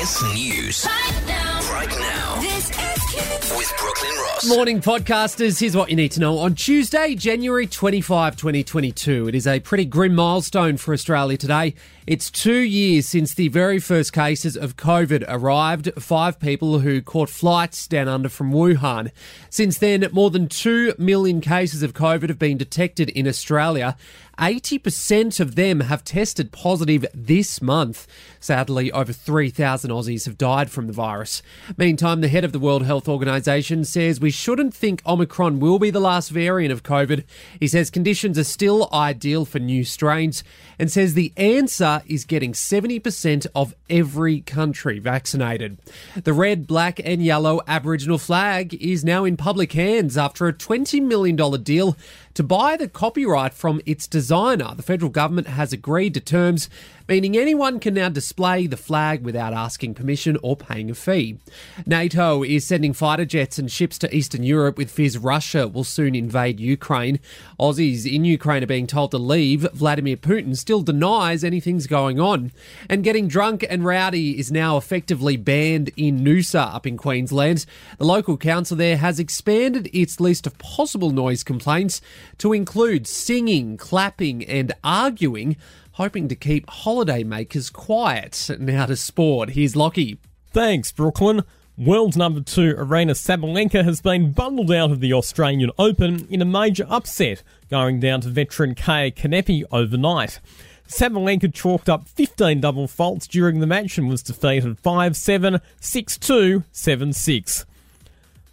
KIIS News. Right Right now. this is KIIS. With Brooklyn Ross. Morning, podcasters. Here's what you need to know. On Tuesday, January 25, 2022, it is a pretty grim milestone for Australia today. It's two years since the very first cases of COVID arrived, five people who caught flights down under from Wuhan. Since then, more than 2 million cases of COVID have been detected in Australia. 80% of them have tested positive this month. Sadly, over 3,000 Aussies have died from the virus. Meantime, the head of the World Health Organization says we shouldn't think Omicron will be the last variant of COVID. He says conditions are still ideal for new strains and says the answer is getting 70% of every country vaccinated. The red, black, and yellow Aboriginal flag is now in public hands after a $20 million deal to buy the copyright from its designer. The federal government has agreed to terms, meaning anyone can now display the flag without asking permission or paying a fee. NATO is sending fighter jets and ships to Eastern Europe with fears Russia will soon invade Ukraine. Aussies in Ukraine are being told to leave. Vladimir Putin still denies anything's going on. And getting drunk and rowdy is now effectively banned in Noosa up in Queensland. The local council there has expanded its list of possible noise complaints to include singing, clapping, and arguing, hoping to keep holidaymakers quiet. Now to sport. Here's Lockie. Thanks, Brooklyn. World number two Aryna Sabalenka has been bundled out of the Australian Open in a major upset, going down to veteran Kaia Kanepi overnight. Sabalenka chalked up 15 double faults during the match and was defeated 5 7, 6 2, 7 6.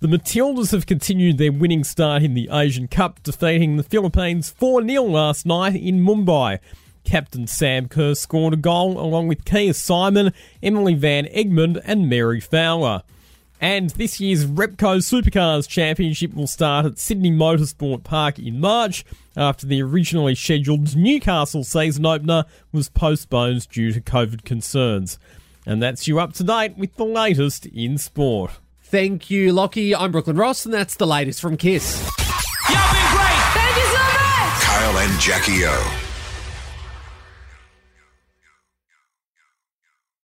The Matildas have continued their winning start in the Asian Cup, defeating the Philippines 4 0 last night in Mumbai. Captain Sam Kerr scored a goal along with Kyah Simon, Emily Van Egmond, and Mary Fowler. And this year's Repco Supercars Championship will start at Sydney Motorsport Park in March after the originally scheduled Newcastle season opener was postponed due to COVID concerns. And that's you up to date with the latest in sport. Thank you, Lockie. I'm Brooklyn Ross, and that's the latest from KIIS. You've been great! Thank you so much. Kyle and Jackie O.